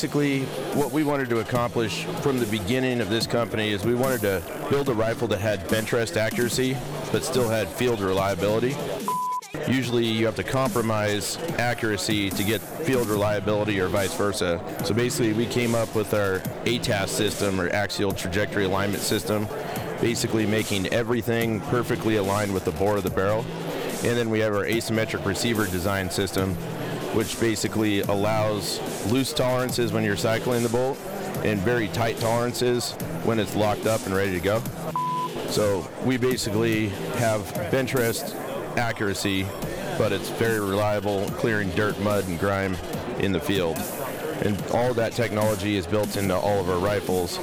basically, what we wanted to accomplish from the beginning of this company is we wanted to build a rifle that had bench rest accuracy, but still had field reliability. Usually, you have to compromise accuracy to get field reliability or vice versa. So basically, we came up with our ATAS system or axial trajectory alignment system, basically making everything perfectly aligned with the bore of the barrel. And then we have our asymmetric receiver design system, which basically allows loose tolerances when you're cycling the bolt and very tight tolerances when it's locked up and ready to go. So we basically have bench rest accuracy, but it's very reliable, clearing dirt, mud, and grime in the field. And all that technology is built into all of our rifles.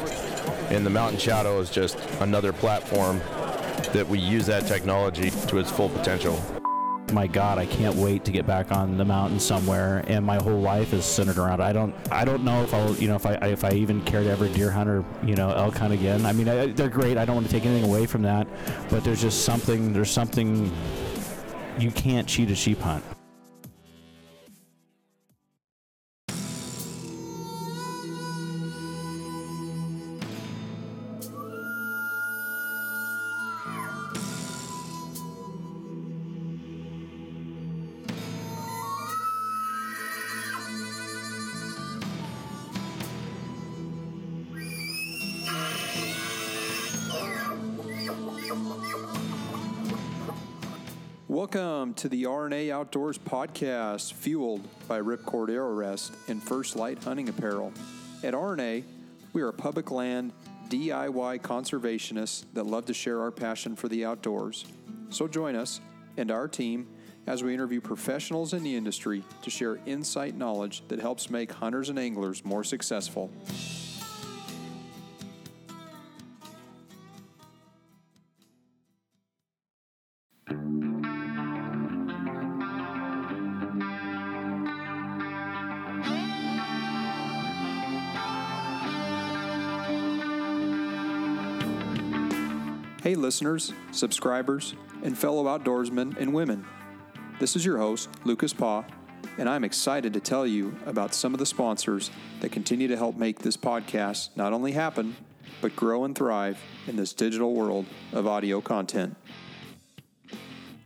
And the Mountain Shadow is just another platform that we use that technology to its full potential my god i can't wait to get back on the mountain somewhere and my whole life is centered around it. i don't i don't know if i'll you know if i if i even care to ever deer hunt or you know elk hunt again. I mean I, they're great. I don't want to take anything away from that but there's just something there's something you can't cheat a sheep hunt to the R&A Outdoors podcast, fueled by Ripcord Arrow Rest and First Light Hunting Apparel. At R&A, we are public land DIY conservationists that love to share our passion for the outdoors. So join us and our team as we interview professionals in the industry to share insight knowledge that helps make hunters and anglers more successful. Hey, listeners, subscribers, and fellow outdoorsmen and women. This is your host, Lucas Paw, and I'm excited to tell you about some of the sponsors that continue to help make this podcast not only happen, but grow and thrive in this digital world of audio content.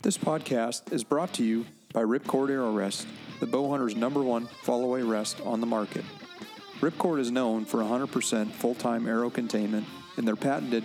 This podcast is brought to you by Ripcord Arrow Rest, the bow hunter's number one fall away rest on the market. Ripcord is known for 100% full time arrow containment and their patented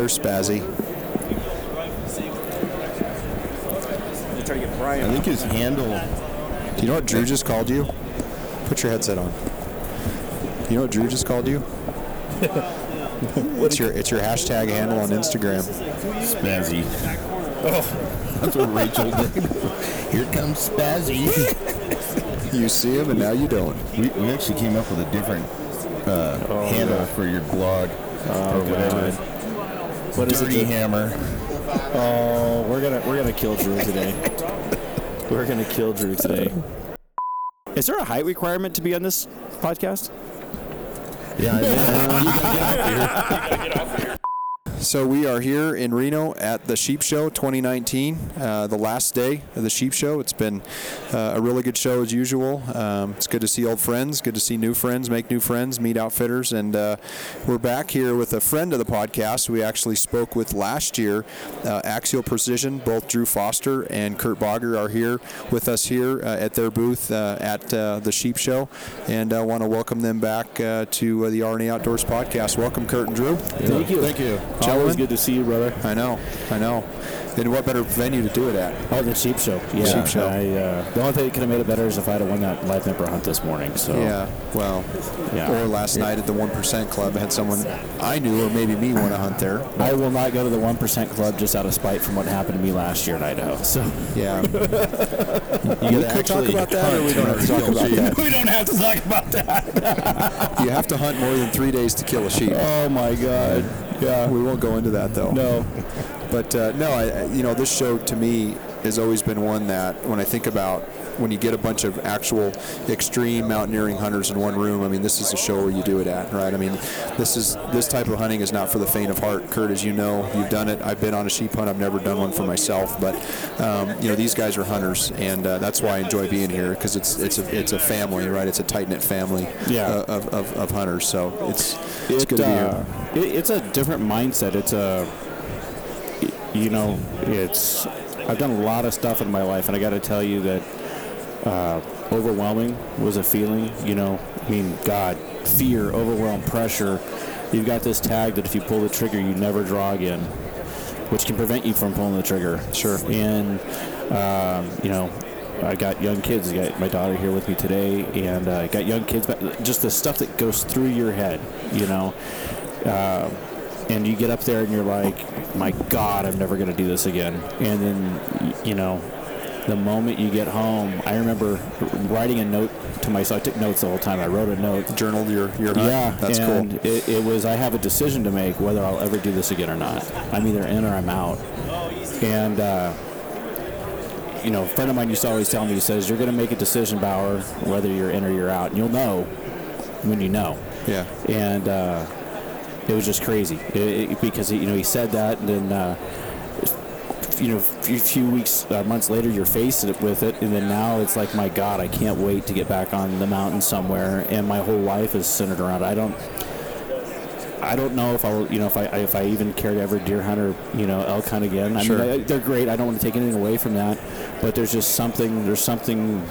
They're spazzy. I think his handle. Do you know what Drew just called you? Put your headset on. You know what Drew just called you? it's your it's your hashtag handle on Instagram. Spazzy. Oh, that's what Rachel did. Here comes Spazzy. You see him and now you don't. we, we actually came up with a different uh, handle for your blog or whatever. What is it? Dirty Hammer. Oh, we're gonna we're gonna kill Drew today. we're gonna kill Drew today. Is there a height requirement to be on this podcast? Yeah, I mean, you gotta get out here. So we are here in Reno at the Sheep Show 2019, uh, the last day of the Sheep Show. It's been uh, a really good show as usual. Um, it's good to see old friends, good to see new friends, make new friends, meet outfitters, and uh, we're back here with a friend of the podcast we actually spoke with last year, uh, Axial Precision. Both Drew Foster and Kurt Bogger are here with us here uh, at their booth uh, at uh, the Sheep Show, and I want to welcome them back uh, to uh, the R&A Outdoors podcast. Welcome, Kurt and Drew. Thank you. Thank you. Always Gentlemen. good to see you, brother. I know, I know. And what better venue to do it at? Oh, the sheep show. Yeah, Sheep show. I, uh, the only thing that could have made it better is if I had won that live nipper hunt this morning. So Yeah, well, Yeah. or last night at the One Percent Club, I had someone I knew or maybe me want to hunt there. I will not go to the one percent club just out of spite from what happened to me last year in Idaho. So Yeah, You we could talk about that, or we don't have to talk about that. we don't have to talk about that. You have to hunt more than three days to kill a sheep. Oh my God. Yeah. We won't go into that though. No. But uh, no, I, I- you know, this show to me has always been one that when I think about when you get a bunch of actual extreme mountaineering hunters in one room, I mean, this is a show where you do it at, right? I mean, this is this type of hunting is not for the faint of heart. Kurt, as you know, you've done it. I've been on a sheep hunt. I've never done one for myself, but um, you know, these guys are hunters, and uh, that's why I enjoy being here because it's it's a it's a family, right? It's a tight knit family Yeah. uh, of, of, of hunters. So it's it's It, good to be uh, here. it, it's a different mindset. It's a you know, it's. I've done a lot of stuff in my life, and I got to tell you that uh, overwhelming was a feeling. You know, I mean, God, fear, overwhelm, pressure. You've got this tag that if you pull the trigger, you never draw again, which can prevent you from pulling the trigger. Sure. And um, you know, I got young kids. I got my daughter here with me today, and uh, I got young kids. But just the stuff that goes through your head, you know. Uh, and you get up there and you're like, my God, I'm never going to do this again. And then, you know, the moment you get home, I remember writing a note to myself. I took notes the whole time. I wrote a note. Journaled your your hunt. Yeah, that's and cool. It, it was I have a decision to make whether I'll ever do this again or not. I'm either in or I'm out. And uh, you know, a friend of mine used to always tell me, he says, "You're going to make a decision, Bauer, whether you're in or you're out, and you'll know when you know." Yeah. and uh, it was just crazy it, it- because you know he said that, and then uh, you know a few, weeks, uh, months later, you're faced with it, and then now it's like, my God, I can't wait to get back on the mountain somewhere, and my whole life is centered around. it. I don't. I don't know if I'll, you know, if I if I even care to ever deer hunt or you know elk hunt again. I Sure. mean, I, they're great. I don't want to take anything away from that, but there's just something. There's something.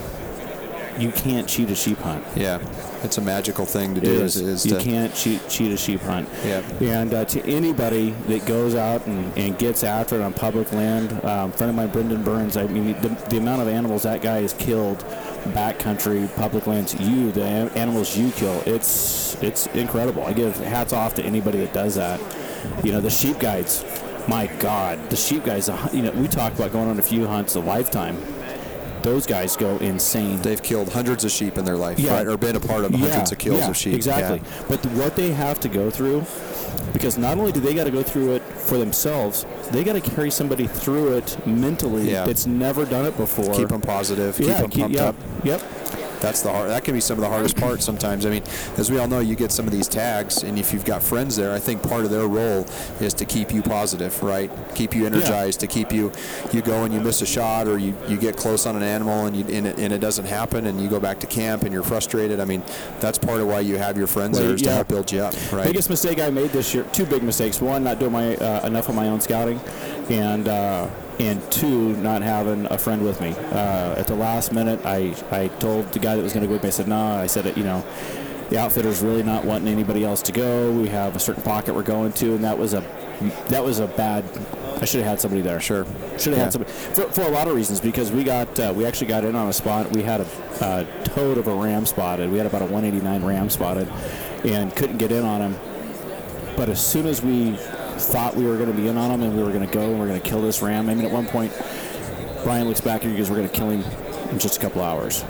You can't cheat a sheep hunt. Yeah, it's a magical thing to do. is. Is, you to, can't cheat, cheat a sheep hunt. Yeah. And uh, to anybody that goes out and, and gets after it on public land, um, friend of mine, Brendan Burns. I mean, the, the amount of animals that guy has killed, backcountry, public lands. You, the animals you kill, it's it's incredible. I give hats off to anybody that does that. You know, the sheep guides. My God, the sheep guys. You know, we talk about going on a few hunts a lifetime. Those guys go insane. They've killed hundreds of sheep in their life, Yeah. right? Or been a part of hundreds of kills yeah, of sheep. Exactly. Yeah. But th- what they have to go through, because not only do they got to go through it for themselves, they got to carry somebody through it mentally Yeah. that's never done it before. Keep them positive. Keep yeah, them pumped yeah, up. Yep. That's the hard. That can be some of the hardest parts sometimes. I mean, as we all know, you get some of these tags, and if you've got friends there, I think part of their role is to keep you positive, right? Keep you energized, to keep you you go and you miss a shot, or you, you get close on an animal and you and it, and it doesn't happen, and you go back to camp and you're frustrated. I mean, that's part of why you have your friends Well, there is to help build you up, right? Biggest mistake I made this year. Two big mistakes. One, not doing my uh, enough of my own scouting, and uh, and two, not having a friend with me. Uh, at the last minute, I I told the guy that was going to go with me. I said, no. I said, you know, the outfitter's really not wanting anybody else to go. We have a certain pocket we're going to, and that was a that was a bad. I should have had somebody there. Sure. Should have Yeah. had somebody for, for a lot of reasons because we got uh, we actually got in on a spot. We had a uh, toad of a ram spotted. We had about a 189 ram spotted, and couldn't get in on him. But as soon as we thought we were going to be in on him and we were going to go and we are going to kill this ram, I mean, at one point, Brian looks back and he goes, "We're going to kill him in just a couple hours."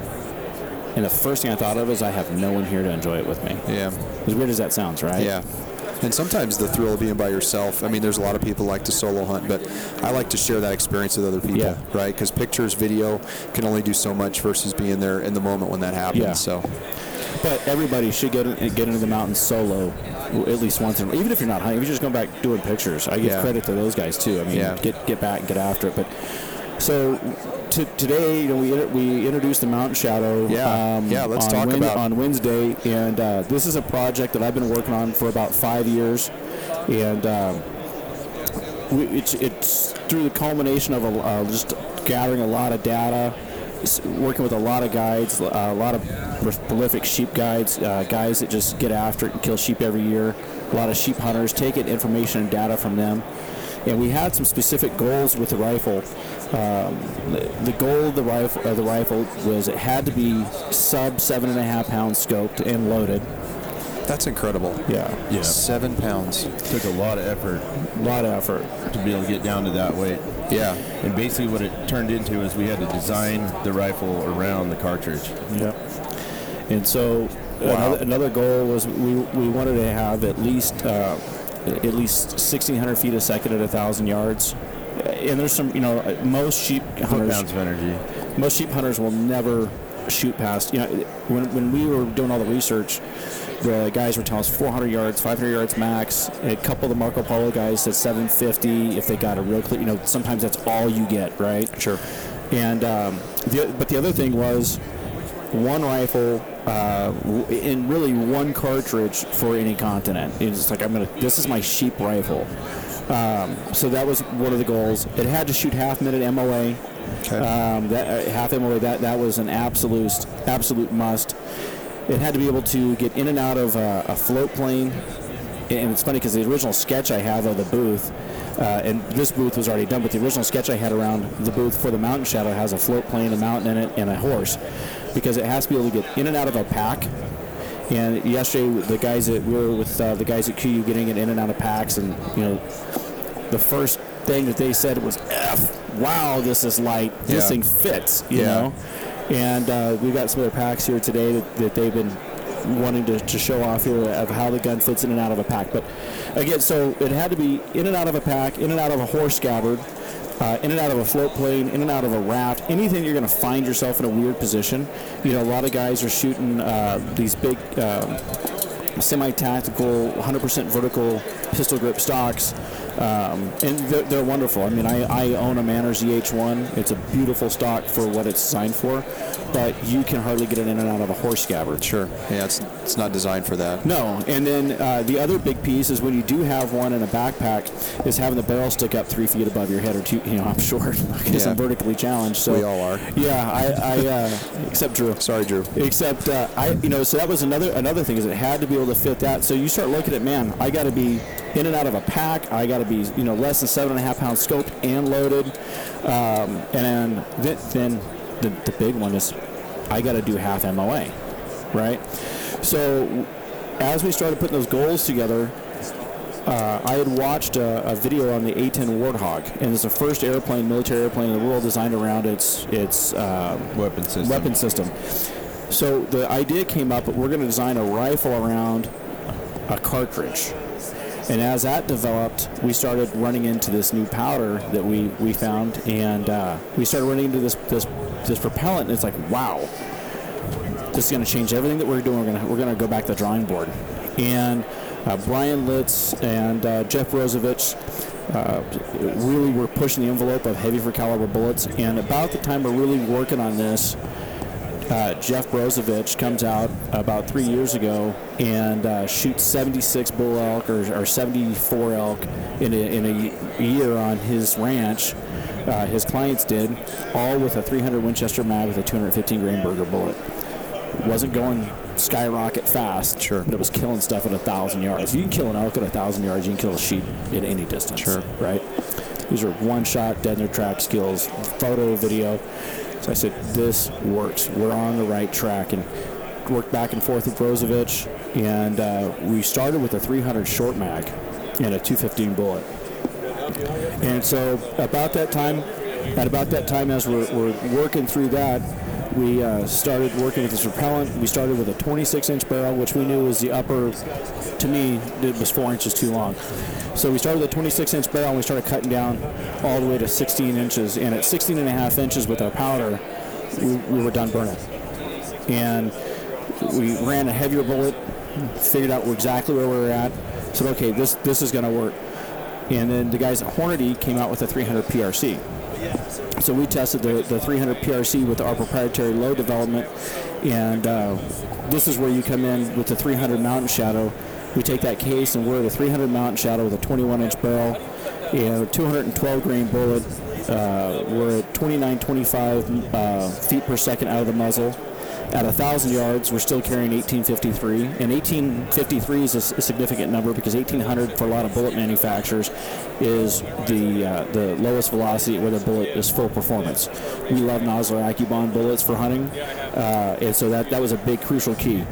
And the first thing I thought of is, I have no one here to enjoy it with me. yeah. As weird as that sounds, right? Yeah. And sometimes the thrill of being by yourself. I mean, there's a lot of people like to solo hunt, but I like to share that experience with other people, Yeah. right? Because pictures, video can only do so much versus being there in the moment when that happens. Yeah. So, but everybody should get in, get into the mountains solo at least once. In, even if you're not hunting, if you're just going back doing pictures, I give Yeah. credit to those guys too. I mean, Yeah. get get back and get after it. But so t- today, you know, we we introduced the Mountain Shadow. um, Yeah. Yeah, let's talk Wed- about- on Wednesday, and uh, this is a project that I've been working on for about five years, and. Um, we, it's, it's through the culmination of a, uh, just gathering a lot of data, working with a lot of guides, a lot of pro- prolific sheep guides, uh, guys that just get after it and kill sheep every year, a lot of sheep hunters, taking information and data from them. And we had some specific goals with the rifle. Um, the, the goal of the rifle, of the rifle was it had to be sub seven and a half pounds scoped and loaded. That's incredible. Yeah, Yeah. Seven pounds. Took a lot of effort a lot of effort. to be able to get down to that weight. Yeah. And basically, what it turned into is we had to design the rifle around the cartridge. Yep. And so another, another goal was we, we wanted to have at least uh, at least 1,600 feet a second at a thousand yards. And there's some, you know, most sheep hunters, pounds of energy. most sheep hunters will never shoot past. You know, when, when we were doing all the research, the guys were telling us 400 yards, 500 yards max. A couple of the Marco Polo guys said 750 if they got a real clear. You know, sometimes that's all you get, right? Sure. And um, the, but the other thing was one rifle uh, and really one cartridge for any continent. It's like I'm gonna. This is my sheep rifle. Um, so that was one of the goals. It had to shoot half minute MOA. Okay. Um, that uh, half MOA that that was an absolute absolute must. It had to be able to get in and out of uh, a float plane. And it's funny because the original sketch I have of the booth, uh, and this booth was already done, but the original sketch I had around the booth for the Mountain Shadow has a float plane, a mountain in it, and a horse, because it has to be able to get in and out of a pack. And yesterday, the guys that we were with uh, the guys at KUIU getting it in and out of packs, and you know, the first thing that they said was, "F, wow, this is light. This thing fits," you Yeah. know. And uh, we got some other packs here today that, that they've been wanting to, to show off here of how the gun fits in and out of a pack. But again, so it had to be in and out of a pack, in and out of a horse scabbard, uh, in and out of a float plane, in and out of a raft, anything you're going to find yourself in a weird position. You know, a lot of guys are shooting uh, these big um, semi-tactical, 100% vertical pistol grip stocks, um, and they're, they're wonderful. I mean, I, I own a Manners EH1. It's a beautiful stock for what it's designed for, but you can hardly get it in and out of a horse scabbard. Sure. Yeah, it's it's not designed for that. No, and then uh, the other big piece is when you do have one in a backpack, is having the barrel stick up three feet above your head or two. You know, I'm short because Yeah. I'm vertically challenged. So We all are. Yeah, I, I uh, except Drew. Sorry, Drew. Except uh, I, you know, so that was another another thing is it had to be able to fit that. So you start looking at, man, I got to be in and out of a pack. I got to be, you know, less than seven and a half pounds scoped and loaded. Um, and then, then the, the big one is I got to do half MOA, right? So as we started putting those goals together, uh, I had watched a, a video on the A-10 Warthog, and it's the first airplane, military airplane in the world designed around its its um, Weapon system. weapon system. So the idea came up that we're going to design a rifle around a cartridge. And as that developed, we started running into this new powder that we, we found, and uh, we started running into this, this this propellant. And it's like, wow, this is going to change everything that we're doing. We're going we're to go back to the drawing board. And uh, Bryan Litz and uh, Jeff Brozovich uh, really were pushing the envelope of heavy for caliber bullets. And about the time we're really working on this, uh, Jeff Brozovich comes out about three years ago and uh, shoots 76 bull elk or, or 74 elk in a, in a year on his ranch. Uh, his clients did, all with a 300 Winchester mag with a 215 grain Berger bullet. Wasn't going skyrocket fast, Sure. but it was killing stuff at a thousand yards. You can kill an elk at a thousand yards. You can kill a sheep at any distance. Sure. Right. These are one-shot, dead in their track skills, photo, video. I said, this works. We're on the right track. And worked back and forth with Brozovich. And uh, we started with a 300 short mag and a 215 bullet. And so about that time, at about that time as we're, we're working through that, we uh, started working with this propellant. We started with a 26 inch barrel, which we knew was the upper, to me, it was four inches too long. So we started with a 26 inch barrel and we started cutting down all the way to 16 inches. And at 16 and a half inches with our powder, we, we were done burning. And we ran a heavier bullet, figured out exactly where we were at. Said, okay, this this is going to work. And then the guys at Hornady came out with a 300 PRC. So we tested the, the 300 PRC with our proprietary load development, and uh, this is where you come in with the 300 Mountain Shadow. We take that case and we're the 300 Mountain Shadow with a 21 inch barrel a 212 grain bullet. Uh, we're at 29, 25 uh, feet per second out of the muzzle. At 1,000 yards, we're still carrying 1853. And 1853 is a significant number because 1800 for a lot of bullet manufacturers is the uh, the lowest velocity where the bullet is full performance. We love Nosler AccuBond bullets for hunting, uh, and so that, that was a big crucial key.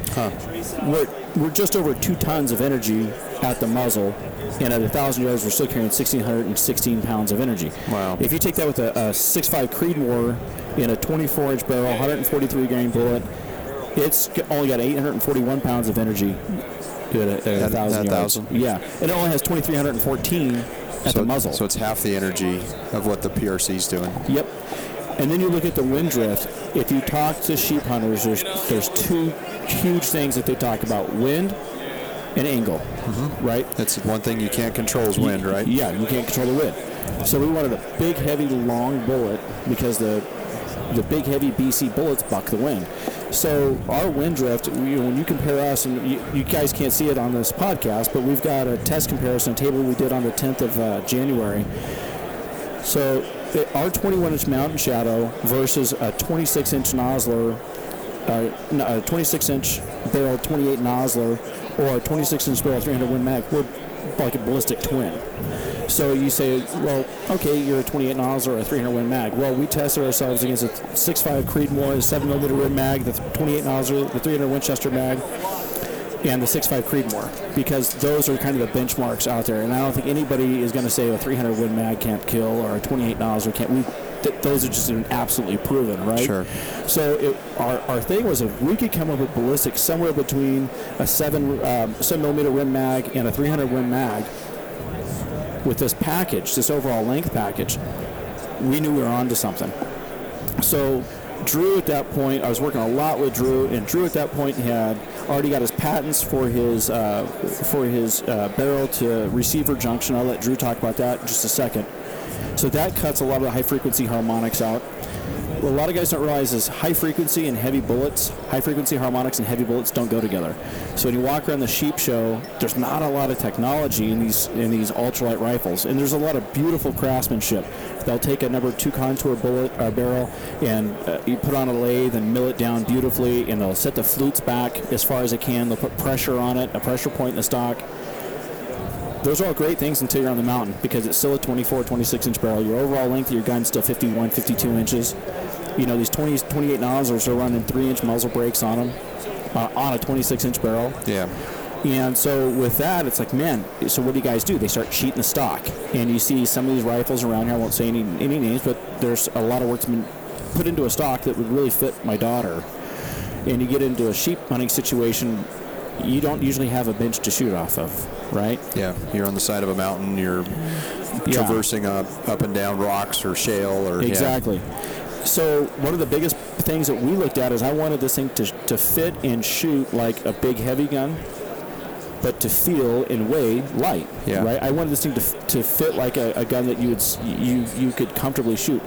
We're, we're just over two tons of energy at the muzzle, and at 1,000 yards, we're still carrying 1,616 pounds of energy. Wow. If you take that with a, a 6.5 Creedmoor in a 24 inch barrel, 143 grain bullet, it's only got 841 pounds of energy at a, at a thousand at yards. 1,000? Yeah, and it only has 2,314 at so, the muzzle. so it's half the energy of what the PRC is doing. Yep. And then you look at the wind drift. If you talk to sheep hunters, there's there's two huge things that they talk about: wind and angle. Right? That's one thing you can't control is wind, right? Yeah, you can't control the wind. So we wanted a big, heavy, long bullet because the the big, heavy BC bullets buck the wind. So our wind drift, we, when you compare us, and you, you guys can't see it on this podcast, but we've got a test comparison table we did on the 10th of uh, January. So our 21 inch mountain shadow versus a 26 inch Nosler, uh, a 26 inch barrel 28 Nosler, or a 26 inch barrel 300 Win Mag, we're like a ballistic twin. So you say, well, okay, you're a 28 Nosler or a 300 Win Mag. Well, we tested ourselves against a 6.5 Creedmoor, a 7 millimeter Win Mag, the 28 Nosler, the 300 Winchester Mag and the 6.5 Creedmoor because those are kind of the benchmarks out there. And I don't think anybody is going to say a 300 Win Mag can't kill or a 28 Nosler can't. We, th- those are just absolutely proven, right? Sure. So it, our, our thing was if we could come up with ballistics somewhere between a 7 um, 7 millimeter Win Mag and a 300 Win Mag with this package, this overall length package, we knew we were onto something. So Drew at that point, I was working a lot with Drew, and Drew at that point had already got his patents for his uh, for his uh, barrel to receiver junction. I'll let Drew talk about that in just a second. So that cuts a lot of the high frequency harmonics out. What a lot of guys don't realize is high frequency and heavy bullets, high frequency harmonics and heavy bullets don't go together. So when you walk around the sheep show, there's not a lot of technology in these in these ultralight rifles, and there's a lot of beautiful craftsmanship. They'll take a number two contour bullet uh, barrel and uh, you put on a lathe and mill it down beautifully, and they'll set the flutes back as far as they can. They'll put pressure on it, a pressure point in the stock those are all great things until you're on the mountain because it's still a 24, 26 inch barrel. Your overall length of your gun's still 51, 52 inches. You know, these 20, 28 Noslers are running 3 inch muzzle brakes on them uh, on a 26 inch barrel. Yeah. And so with that, it's like, man, so what do you guys do? They start cheating the stock. And you see some of these rifles around here, I won't say any, any names, but there's a lot of work that's been put into a stock that would really fit my daughter. And you get into a sheep hunting situation, you don't usually have a bench to shoot off of, right? Yeah. You're on the side of a mountain. You're Yeah. traversing up, up and down rocks or shale or yeah. So one of the biggest things that we looked at is I wanted this thing to, to fit and shoot like a big heavy gun, but to feel and weigh light. Yeah. Right. I wanted this thing to, to fit like a, a gun that you would you you could comfortably shoot.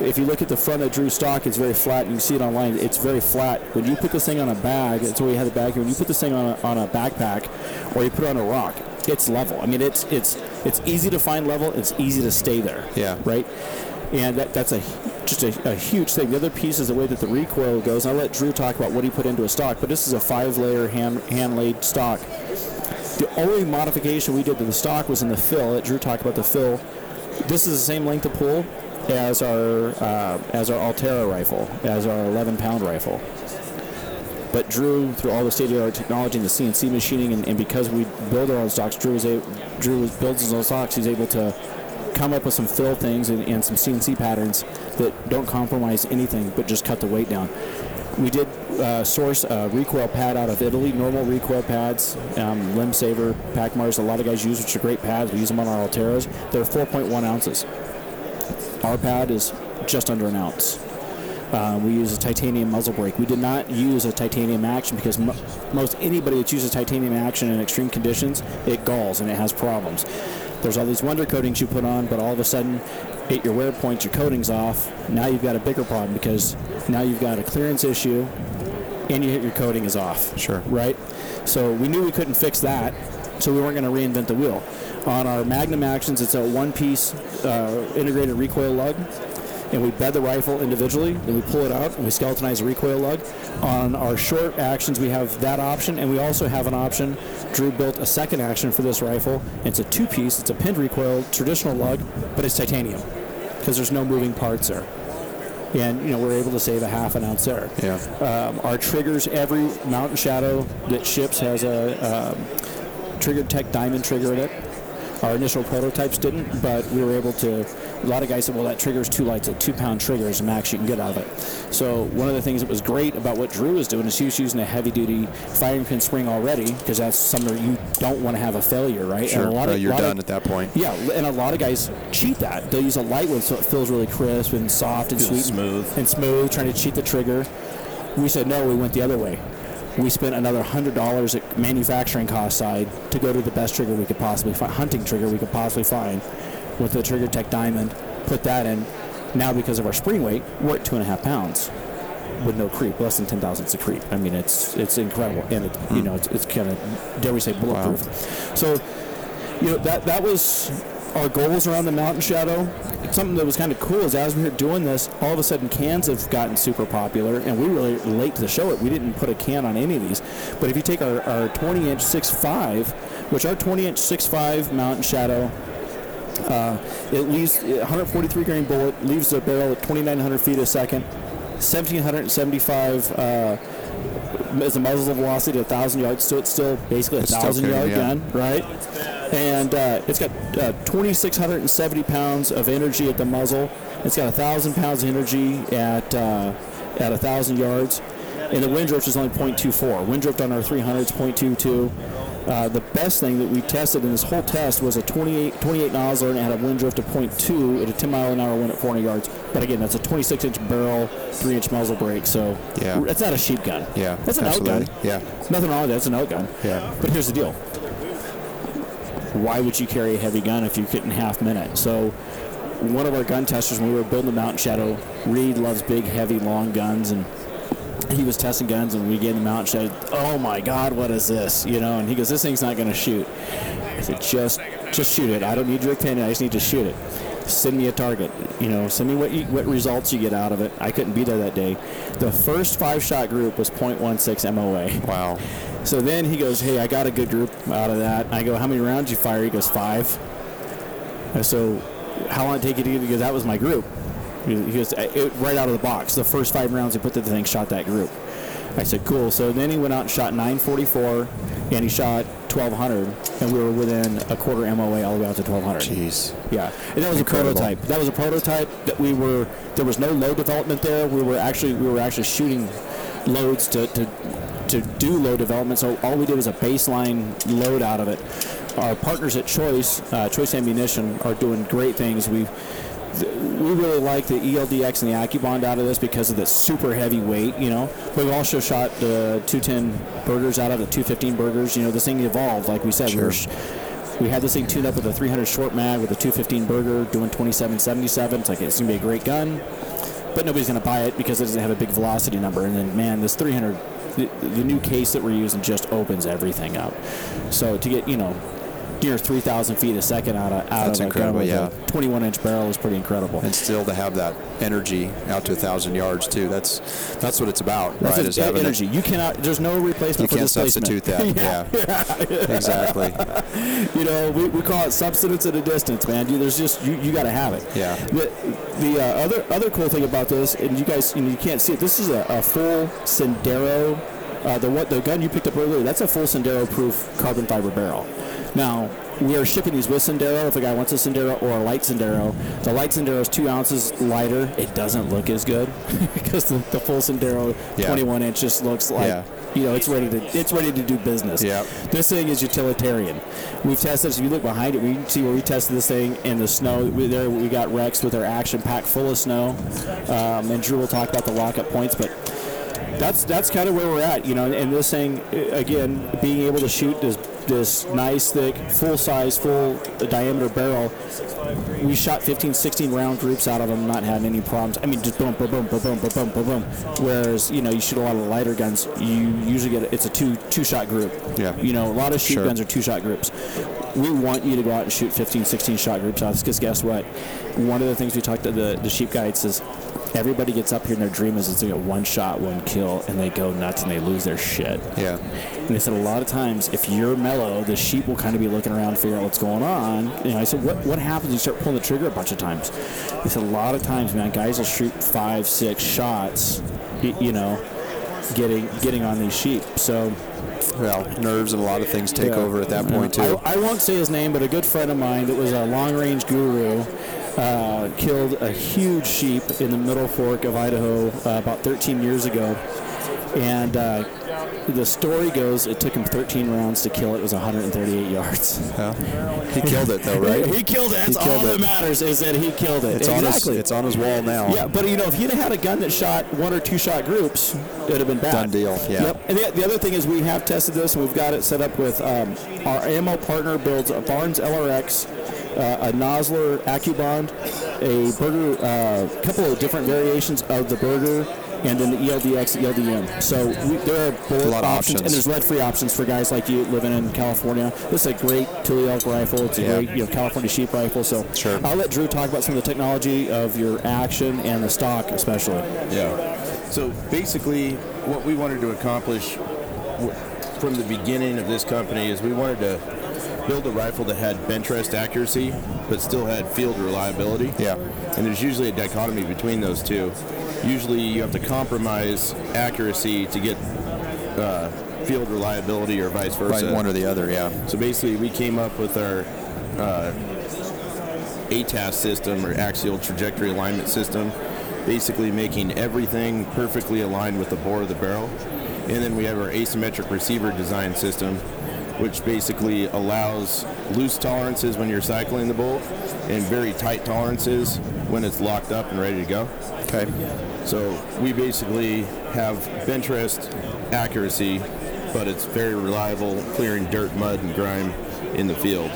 If you look at the front of Drew stock, it's very flat. You can see it online. It's very flat. When you put this thing on a bag, that's why we had the bag here. When you put this thing on a, on a backpack, or you put it on a rock, it's level. I mean, it's it's it's easy to find level. It's easy to stay there. Yeah. Right. And that, that's a just a, a huge thing. The other piece is the way that the recoil goes. I'll let Drew talk about what he put into a stock, but this is a five-layer hand hand laid stock. The only modification we did to the stock was in the fill. Let Drew talked about the fill. This is the same length of pull as our uh, as our Altera rifle, as our 11 pound rifle. But Drew, through all the state-of-the-art technology and the CNC machining, and, and because we build our own stocks, Drew is a, Drew builds his own stocks. He's able to come up with some fill things and, and some CNC patterns that don't compromise anything, but just cut the weight down. We did uh, source a recoil pad out of Italy, normal recoil pads, um, Limb Saver, Pachmayrs, a lot of guys use, which are great pads. We use them on our Alteras. They're 4.1 ounces. Our pad is just under an ounce. Uh, we use a titanium muzzle brake. We did not use a titanium action because mo- most anybody that uses titanium action in extreme conditions, it galls and it has problems. There's all these wonder coatings you put on, but all of a sudden, at your wear points, your coating's off. Now you've got a bigger problem because now you've got a clearance issue, and you hit your coating is off. Sure. Right. So we knew we couldn't fix that, so we weren't going to reinvent the wheel. On our Magnum actions, it's a one-piece uh, integrated recoil lug and we bed the rifle individually, then we pull it out and we skeletonize the recoil lug. On our short actions, we have that option, and we also have an option. Drew built a second action for this rifle. It's a two-piece. It's a pinned recoil, traditional lug, but it's titanium because there's no moving parts there. And you know we're able to save a half an ounce there. Yeah. Um, our triggers, every Mountain Shadow that ships has a um, Trigger Tech diamond trigger in it. Our initial prototypes didn't, but we were able to. A lot of guys said, "Well, that trigger is too light. It's a two-pound trigger is the max you can get out of it." So one of the things that was great about what Drew was doing is he was using a heavy-duty firing pin spring already because that's something you don't want to have a failure, right? Sure. And a lot Uh, of, you're lot of- done at that point. yeah, and a lot of guys cheat that. They'll use a light one so it feels really crisp and soft and Feels sweet smooth. and smooth, trying to cheat the trigger. We said no. We went the other way. We spent another hundred dollars at manufacturing cost side to go to the best trigger we could possibly find, hunting trigger we could possibly find, with the Trigger Tech Diamond. Put that in. Now because of our spring weight, we're at two and a half pounds with no creep, less than ten thousandths of creep. I mean, it's it's incredible, and it, you know it's, it's kind of dare we say bulletproof. So you know that that was our goals around the mountain shadow something that was kind of cool is as we were doing this all of a sudden cans have gotten super popular and we really late to the show it we didn't put a can on any of these but if you take our, our 20 inch 6.5 which our 20 inch 6.5 mountain shadow uh, it leaves 143 grain bullet leaves the barrel at 2900 feet a second 1775 uh, is the muzzle velocity at 1,000 yards, so it's still basically a 1,000 good, yard yeah. gun, right? And uh, it's got uh, 2,670 pounds of energy at the muzzle. It's got 1,000 pounds of energy at uh, at 1,000 yards. And the wind drift is only 0.24. Wind drift on our 300 is 0.22. Uh, the best thing that we tested in this whole test was a 28, 28 Nosler and it had a wind drift of 0.2 at a 10 mile an hour wind at 400 yards. But again, that's a 26 inch barrel, 3 inch muzzle brake. So Yeah. that's not a sheep gun. Yeah, That's an absolutely. outgun. Yeah. Nothing wrong with that. It's an outgun. Yeah. But here's the deal. Why would you carry a heavy gun if you couldn't half minute? So one of our gun testers when we were building the Mountain Shadow, Reed loves big, heavy, long guns and he was testing guns and we gave him the and said, Oh my God, what is this? You know, and he goes, This thing's not gonna shoot. I said, Just just shoot it. I don't need your opinion, I just need to shoot it. Send me a target. You know, send me what you, what results you get out of it. I couldn't be there that day. The first five shot group was .16 MOA. Wow. So then he goes, "Hey, I got a good group out of that." I go, "How many rounds you fire?" He goes, five. And so, how long did it take you to get? Because that was my group. He he goes, it, right out of the box. The first five rounds he put the thing shot that group. I said, "Cool." So then he went out and shot 944, and he shot 1200, and we were within a quarter MOA all the way out to 1200. Jeez. Yeah, and that was Incredible. a prototype. That was a prototype that we were. There was no load development there. We were actually we were actually shooting loads to to, to do load development. So all we did was a baseline load out of it. Our partners at Choice uh, Choice Ammunition are doing great things. We we really like the ELDX and the AccuBond out of this because of the super heavy weight, you know. But we also shot the 210 Bergers out of the 215 Bergers. You know, this thing evolved, like we said. We, were sh- we had this thing tuned up with a 300 short mag with a 215 Berger doing 2777. It's like it's gonna be a great gun, but nobody's gonna buy it because it doesn't have a big velocity number. And then, man, this 300, the, the new case that we're using just opens everything up. So to get, you know. Near 3,000 feet a second out of out That's of incredible, a gun yeah. a 21 inch barrel is pretty incredible. And still to have that energy out to a thousand yards too. That's that's what it's about, That's right? a- Is having it- energy. You cannot. There's no replacement You can't substitute that. yeah. exactly. You know, we, we call it substance at a distance, man. You, there's just you, you got to have it. Yeah. The, the uh, other other cool thing about this, and you guys, you, know, you can't see it. This is a, a full Sendero. Uh, the what the gun you picked up earlier, that's a full Sendero proof carbon fiber barrel. Now we are shipping these with Sendero. If a guy wants a Sendero or a light Sendero, the light Sendero is two ounces lighter. It doesn't look as good because the, the full Sendero Yeah. 21 inch just looks like Yeah. You know, it's ready to it's ready to do business. Yep. This thing is utilitarian. We've tested. If you look behind it, we can see where we tested this thing in the snow. We, there, we got Rex with our action pack full of snow, um, and Drew will talk about the lockup points, but that's that's kind of where we're at, you know. And this thing, again, being able to shoot this this nice, thick, full size, full diameter barrel. We shot 15, 16 round groups out of them, not had any problems. I mean, just boom, boom, boom, boom, boom, boom, boom, boom, boom. Whereas, you know, you shoot a lot of lighter guns, you usually get it's a two two shot group. Yeah. You know, a lot of shoot Sure. guns are two shot groups. We want you to go out and shoot 15, 16 shot groups out because guess what? One of the things we talked to the the sheep guides is everybody gets up here and their dream is to get one shot, one kill, and they go nuts and they lose their shit. Yeah. And they said a lot of times, if you're mellow, the sheep will kind of be looking around, figure out what's going on. You know, I said, what what happens? You start pulling the trigger a bunch of times. They said a lot of times, man, guys will shoot five, six shots. y- You know, getting getting on these sheep. So Well, nerves and a lot of things take yeah. over at that point too. I, I won't say his name, but a good friend of mine that was a long range guru uh, killed a huge sheep in the Middle Fork of Idaho uh, about 13 years ago. And uh, the story goes it took him 13 rounds to kill it. It was 138 yards. Yeah. He killed it though, right? he killed it. That's killed all it. that matters is that he killed it. It's on his it's on his wall now. Yeah, but you know, if he'd have had a gun that shot one or two shot groups, it'd have been bad. Done deal, yeah. Yep. And the, the other thing is we have tested this and we've got it set up with um, our ammo partner builds a Barnes LRX, uh, a Nosler AccuBond, a Berger, a couple of different variations of the Berger, and then the ELDX, ELDM. So we, there are bullet A lot of options, and there's lead-free options for guys like you living in California. This is a great Tule elk rifle. It's a Yeah. great, you know, California sheep rifle. So Sure. I'll let Drew talk about some of the technology of your action and the stock, especially. Yeah. So basically, what we wanted to accomplish from the beginning of this company is we wanted to build a rifle that had bench rest accuracy, but still had field reliability. Yeah. And there's usually a dichotomy between those two. Usually, you have to compromise accuracy to get uh, field reliability, or vice versa. Right, one or the other, yeah. So basically, we came up with our uh, ATAS system or axial trajectory alignment system, basically making everything perfectly aligned with the bore of the barrel. And then we have our asymmetric receiver design system, which basically allows loose tolerances when you're cycling the bolt and very tight tolerances when it's locked up and ready to go. Okay. So we basically have bench rest accuracy, but it's very reliable, clearing dirt, mud, and grime in the field.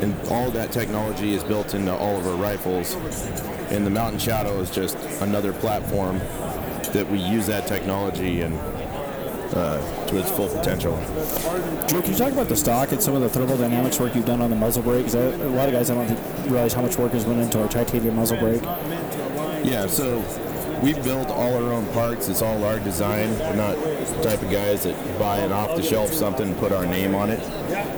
And all that technology is built into all of our rifles. And the Mountain Shadow is just another platform that we use that technology and uh, to its full potential. Drew, can you talk about the stock and some of the thermodynamics work you've done on the muzzle brake? a lot of guys I don't think realize how much work has went into our titanium muzzle brake. Yeah, so we build all our own parts. It's all our design. We're not the type of guys that buy an off-the-shelf something and put our name on it.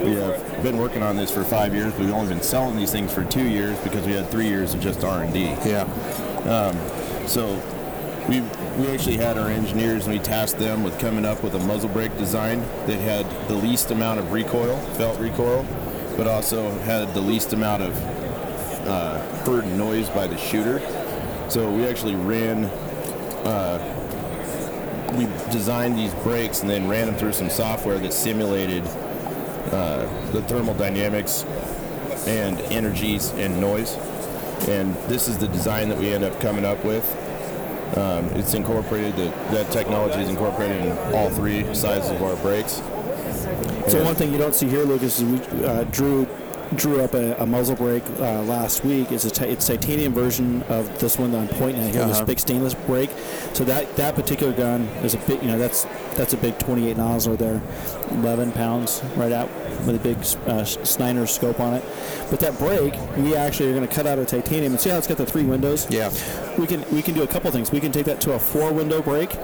We have been working on this for five years. We've only been selling these things for two years because we had three years of just R&D. Yeah. So we we actually had our engineers and we tasked them with coming up with a muzzle brake design that had the least amount of recoil, felt recoil, but also had the least amount of uh, heard noise by the shooter. So we actually ran. Uh, we designed these brakes and then ran them through some software that simulated uh, the thermal dynamics and energies and noise. And this is the design that we end up coming up with. Um, it's incorporated, the, that technology is incorporated in all three sizes of our brakes. So And- one thing you don't see here, Lucas, is we uh, drew drew up a, a muzzle brake uh, last week. It's a ti- it's titanium version of this one that I'm pointing at here, this Uh-huh. big stainless brake. So that that particular gun is a big, you know, that's that's a big 28 Nosler there, 11 pounds right out with a big uh, Snyder scope on it. But that brake, we actually are going to cut out of titanium and see how it's got the three windows. Yeah. We can we can do a couple things. We can take that to a four window brake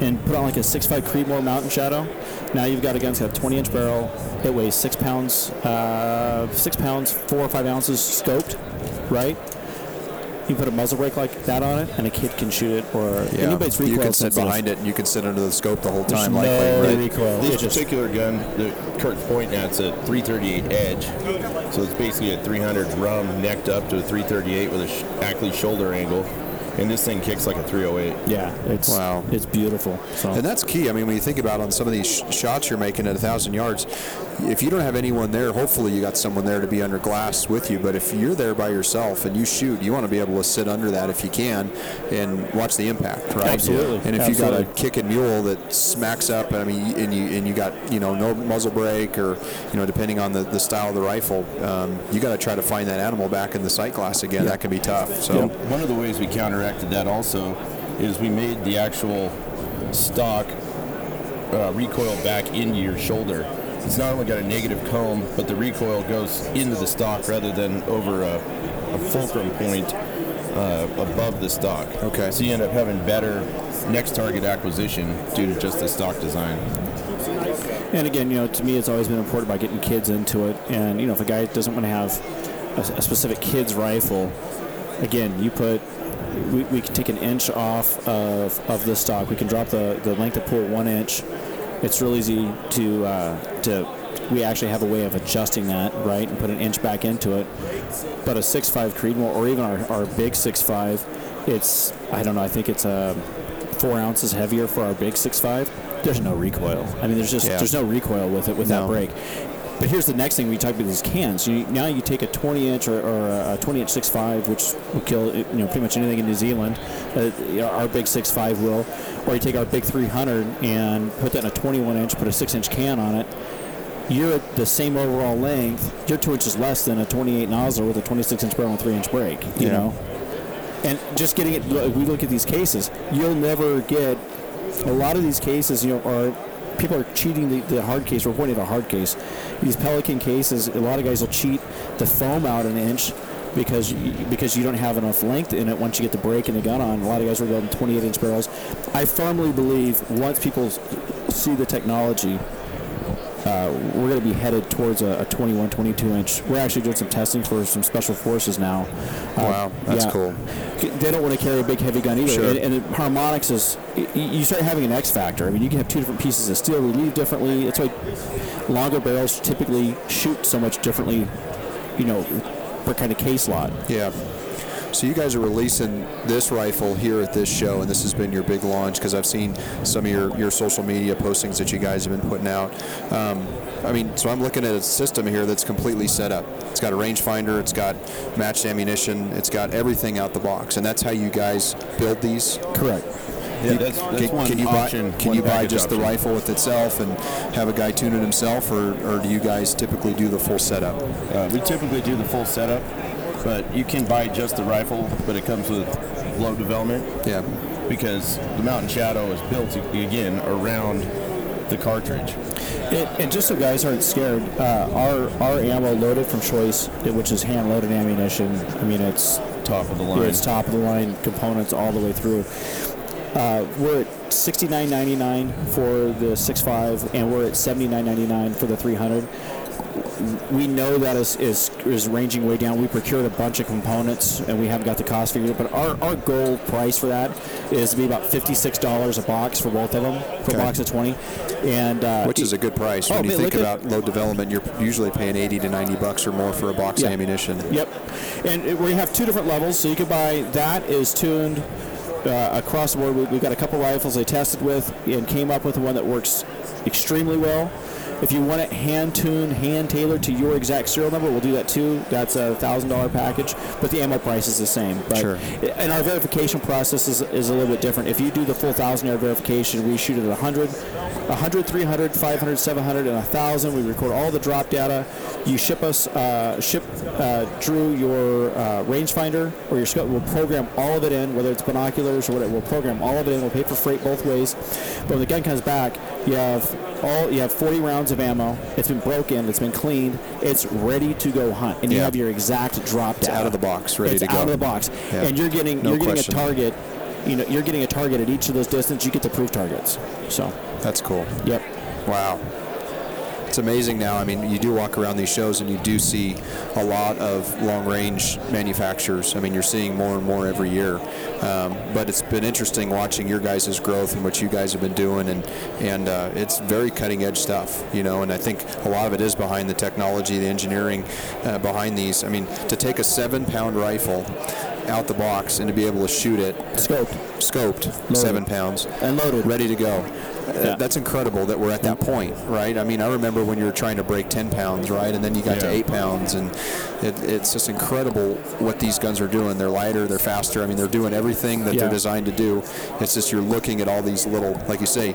and put on like a 6.5 Creedmoor Mountain Shadow. Now you've got a gun that's got a 20 inch barrel. It weighs six pounds, uh, six pounds, four or five ounces scoped, right? You put a muzzle brake like that on it, and a kid can shoot it, or Yeah. anybody's you recoil can sit behind it and you can sit under the scope the whole There's time, no likely, right? recoil. This It just- particular gun that Kurt's pointing at is a 338 Edge, so it's basically a 300 rum necked up to a 338 with a sh- Ackley shoulder angle, and this thing kicks like a 308. Yeah, it's Wow. it's beautiful. So And that's key. I mean, when you think about on some of these sh- shots you're making at a thousand yards, if you don't have anyone there, hopefully you got someone there to be under glass with you. But if you're there by yourself and you shoot, you want to be able to sit under that if you can and watch the impact, right? Absolutely. And if you got a Absolutely. kick and mule that smacks up, I mean, and you and you got you know no muzzle brake or you know depending on the, the style of the rifle, um, you got to try to find that animal back in the sight glass again. That can be tough. So. So one of the ways we counteracted that also is we made the actual stock uh, recoil back into your shoulder. It's not only got a negative comb, but the recoil goes into the stock rather than over a, a fulcrum point uh, above the stock. Okay. So you end up having better next target acquisition due to just the stock design. And again, you know, to me, it's always been important about getting kids into it. And you know, if a guy doesn't want to have a, a specific kid's rifle, again, you put we, we can take an inch off of, of the stock. We can drop the, the length of pull one inch. It's real easy to uh, to. We actually have a way of adjusting that, right, and put an inch back into it. But a six-five Creedmoor, or even our, our big six-five, it's I don't know. I think it's a four ounces heavier for our big six-five. There's no recoil. I mean, there's just Yeah. there's no recoil with it with No. that brake. But here's the next thing we talk about these cans. You, now you take a 20 inch or, or a 20 inch 6.5, which will kill you know pretty much anything in New Zealand. Uh, our big 6.5 will, or you take our big 300 and put that in a 21 inch, put a 6 inch can on it. You're at the same overall length. You're two inches less than a 28 Nosler with a 26 inch barrel and three inch brake. You Yeah. know, and just getting it. We look at these cases. You'll never get a lot of these cases. You know, are people are cheating the, the hard case. We're pointing at a hard case. These Pelican cases, a lot of guys will cheat the foam out an inch because you, because you don't have enough length in it once you get the brake and the gun on. A lot of guys are going 28 inch barrels. I firmly believe once people see the technology, uh, we're going to be headed towards a, a 21, 22 inch. We're actually doing some testing for some special forces now. Uh, Wow, that's yeah. cool. They don't want to carry a big heavy gun either. Sure. And, and it- harmonics is, you start having an X factor. I mean, you can have two different pieces of steel relieve differently. That's why longer barrels typically shoot so much differently, you know, per kind of case lot. Yeah. So you guys are releasing this rifle here at this show, and this has been your big launch because I've seen some of your, your social media postings that you guys have been putting out. Um, I mean, so I'm looking at a system here that's completely set up. It's got a rangefinder, it's got matched ammunition, it's got everything out the box, and that's how you guys build these. Correct. Yeah, that's, that's can, one can you option. buy can you buy package just the rifle with itself and have a guy tune it himself, or, or do you guys typically do the full setup? Uh, we typically do the full setup, but you can buy just the rifle, but it comes with load development Yeah. because the Mountain Shadow is built again around the cartridge. It, and just so guys aren't scared, uh, our our ammo loaded from Choice, which is hand loaded ammunition. I mean, it's Top of the line. it's top of the line components all the way through. Uh, we're at sixty nine ninety nine for the 6.5, and we're at seventy nine ninety nine for the three hundred. We know that is, is is ranging way down. We procured a bunch of components, and we haven't got the cost figured. But our, our goal price for that is to be about fifty six dollars a box for both of them, for Okay. a box of twenty, and uh, Which is a good price. Oh, When you think look at- about load development, you're usually paying 80 to 90 bucks or more for a box Yeah. of ammunition. Yep. And it- we have two different levels. So you could buy that is tuned uh, across the board. We, we've got a couple rifles they tested with and came up with one that works extremely well. If you want it hand tuned, hand tailored to your exact serial number, we'll do that too. That's a thousand dollar package, but the ammo price is the same. But Sure. And our verification process is, is a little bit different. If you do the full thousand yard verification, we shoot it at 100, 100, 300, 500, 700, and 1,000. We record all the drop data. You ship us, uh, ship uh, Drew your uh, rangefinder or your scope. We'll program all of it in, whether it's binoculars or whatever. We'll program all of it in. We'll pay for freight both ways. But when the gun comes back, you have all you have 40 rounds of ammo. It's been broken. It's been cleaned. It's ready to go hunt, and you have your exact drop data out of the box, ready it's to go. out of the box, Yeah. and you're getting No you're getting question. a target. You know, you're getting a target at each of those distance. You get the proof targets. So, That's cool. yep. Wow. It's amazing now. I mean, you do walk around these shows and you do see a lot of long range manufacturers. I mean, you're seeing more and more every year. Um, but it's been interesting watching your guys' growth and what you guys have been doing. And, and uh, it's very cutting edge stuff, you know. And I think a lot of it is behind the technology, the engineering uh, behind these. I mean, to take a seven pound rifle out the box and to be able to shoot it Scoped scoped, seven pounds, and loaded. ready to go. Yeah. That's incredible that we're at that point, right? I mean, I remember when you were trying to break 10 pounds, right? And then you got to 8 pounds, and it, it's just incredible what these guns are doing. They're lighter, they're faster. I mean, they're doing everything that Yeah. they're designed to do. It's just you're looking at all these little, like you say,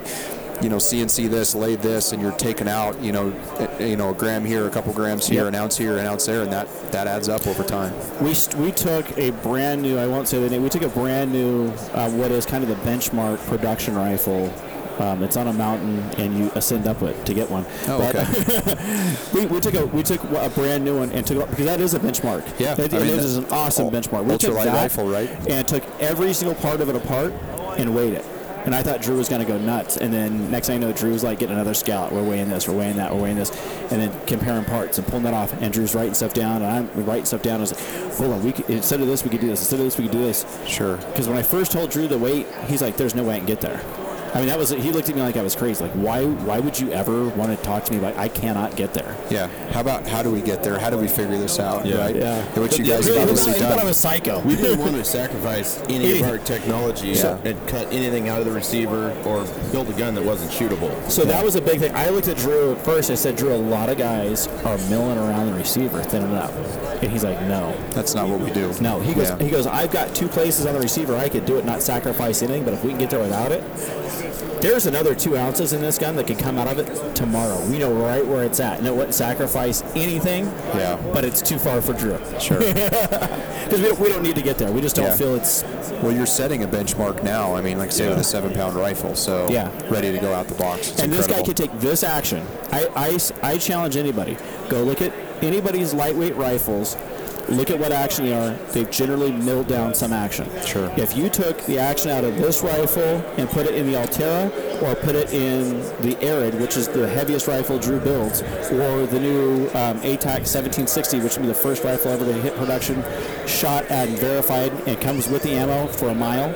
you know, CNC this, lay this, and you're taking out, you know, eh, you know, a gram here, a couple grams here, Yep. an ounce here, an ounce there, and that that adds up over time. We, we took a brand new, I won't say the name, we took a brand new, uh, what is kind of the benchmark production rifle. Um, it's on a mountain, and you ascend up it to get one. Oh, But okay. we, we took a we took a brand new one and took it because that is a benchmark. Yeah, it, I mean, is an awesome benchmark. We took that rifle, right? And took every single part of it apart and weighed it. And I thought Drew was going to go nuts. And then next thing I know, Drew's like getting another scout. We're weighing this, we're weighing that, we're weighing this, and then comparing parts and pulling that off. And Drew's writing stuff down, and I'm writing stuff down. I was like, hold on, we could, instead of this, we could do this. Instead of this, we could do this. Sure. Because when I first told Drew the weight, he's like, "There's no way I can get there." I mean, that was he looked at me like I was crazy. Like, why? Why would you ever want to talk to me about I cannot get there? Yeah. How about how do we get there? How do we figure this out? Yeah. Right. Yeah. Which you guys really, have obviously he thought I done. was psycho. We didn't want to sacrifice any Anything. of our technology Yeah. and cut anything out of the receiver or build a gun that wasn't shootable. So that was a big thing. I looked at Drew at first. I said, Drew, a lot of guys are milling around the receiver, thinning it up. And he's like, no. That's not what we do. No. He goes, Yeah. he goes, I've got two places on the receiver I could do it, not sacrifice anything, but if we can get there without it, there's another two ounces in this gun that can come out of it tomorrow. We know right where it's at. And it wouldn't sacrifice anything, Yeah. but it's too far for Drew. Sure. Because we, don't- we don't need to get there. We just don't Yeah. feel it's. Well, you're setting a benchmark now. I mean, like say with a seven pound rifle, so Yeah. ready to go out the box. It's and this guy incredible. could take this action. I, I, I challenge anybody. Go look at anybody's lightweight rifles. Look at what action they are. They've generally milled down some action. Sure. If you took the action out of this rifle and put it in the Altera, or put it in the Arid, which is the heaviest rifle Drew builds, or the new um, ATAC 1760, which would be the first rifle ever to hit production, shot at and verified, and comes with the ammo for a mile.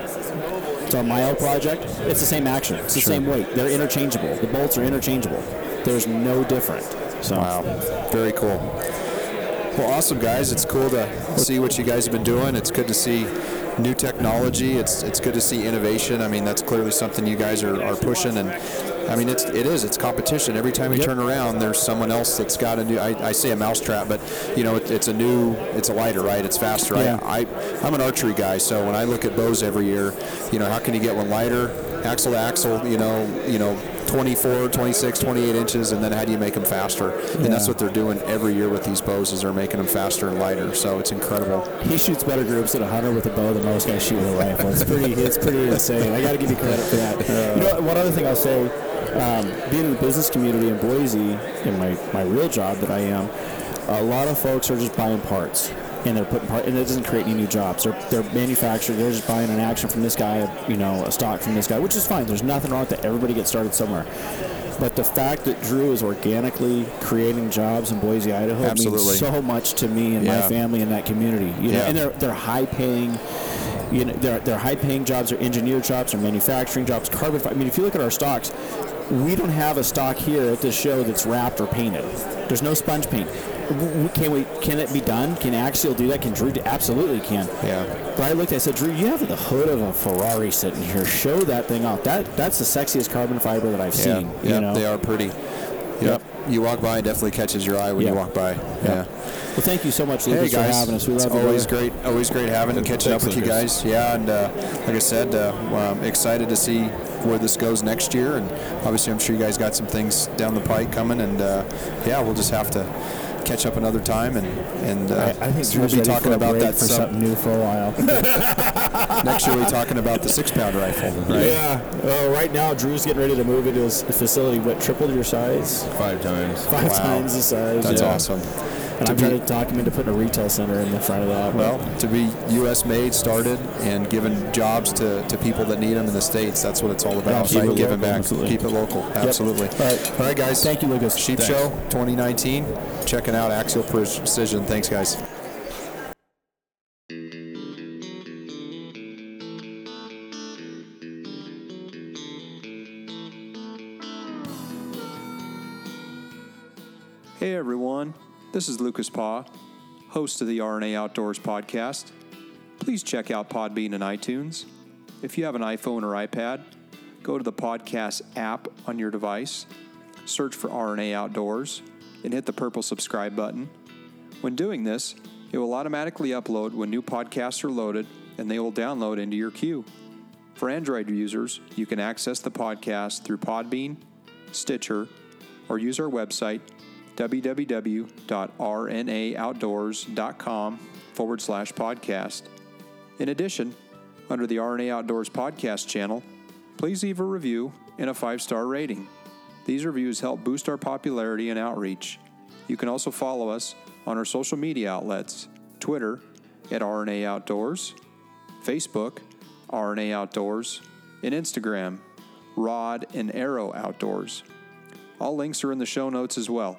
It's our Mile project. It's the same action. It's the same weight. They're interchangeable. The bolts are interchangeable. There's no different. So Wow. Very cool. Well, awesome, guys. It's cool to see what you guys have been doing. It's good to see new technology. It's it's good to see innovation. I mean, that's clearly something you guys are, are pushing. And I mean, it's it is. It's competition. Every time you Yep. turn around, there's someone else that's got a new. I, I say a mousetrap, but you know, it, it's a new. It's a lighter, right? It's faster. Yeah. I, I I'm an archery guy, so when I look at bows every year, you know, how can you get one lighter, axle to axle? You know, you know. 24, 26, 28 inches, and then how do you make them faster? And that's what they're doing every year with these bows is they're making them faster and lighter. So it's incredible. he shoots better groups at a hunter with a bow than most guys shoot with a rifle. It's pretty. It's pretty insane. I got to give you credit for that. you know, one other thing I'll say, um, being in the business community in Boise, in my my real job that I am, a lot of folks are just buying parts. And they're putting part, and it doesn't create any new jobs. They're, they're manufacturing. They're just buying an action from this guy, you know, a stock from this guy, which is fine. There's nothing wrong with that. Everybody gets started somewhere. But the fact that Drew is organically creating jobs in Boise, Idaho, Absolutely. means so much to me and my family in that community. You know, Yeah. and they're they're high paying. You know, they're, they're high paying jobs, they're engineer jobs, they're manufacturing jobs, carbon. I mean, if you look at our stocks, we don't have a stock here at this show that's wrapped or painted. There's no sponge paint. Can we? Can it be done? Can Axial do that? Can Drew? do- Absolutely can. Yeah. But I looked. I said, Drew, you have the hood of a Ferrari sitting here. Show that thing off. That that's the sexiest carbon fiber that I've Yeah, seen. yeah, you know? they are pretty. Yep. Yep. You walk by, it definitely catches your eye when Yep. you walk by. Yeah. Well, thank you so much, Hey Lucas, guys, for having us. We it's love you. always brother. great, always great having and catching up with you guys. Yeah, and uh, like I said, uh, I'm excited to see where this goes next year, and obviously I'm sure you guys got some things down the pike coming, and uh, yeah, we'll just have to catch up another time, and and uh, I, I think we'll be talking about that for some, something new for a while. next year. We'll talking about the six pound rifle, right? Yeah. Oh, right now, Drew's getting ready to move into his facility. What tripled your size? Five times. Five Wow. times the size. That's yeah. awesome. And To I'm be- trying to into putting a retail center in the front of that. Well, to be U.S. made, started, and giving jobs to, to people that need them in the states, that's what it's all about. keep it Giving local, back, absolutely. keep it local. Absolutely. All right. All right, guys. Thank you, Lucas. Sheep Thanks. Show 2019. Checking out Axial Precision. Thanks, guys. This is Lucas Paw, host of the R&A Outdoors podcast. please check out Podbean and iTunes. If you have an iPhone or iPad, go to the podcast app on your device, search for R&A Outdoors, and hit the purple subscribe button. When doing this, it will automatically upload when new podcasts are loaded and they will download into your queue. For Android users, you can access the podcast through Podbean, Stitcher, or use our website www.rnaoutdoors.com forward slash podcast. In addition, under the R&A Outdoors podcast channel, please leave a review and a five star rating. These reviews help boost our popularity and outreach. You can also follow us on our social media outlets Twitter at R&A Outdoors, Facebook, R&A Outdoors, and Instagram, Rod and Arrow Outdoors. All links are in the show notes as well.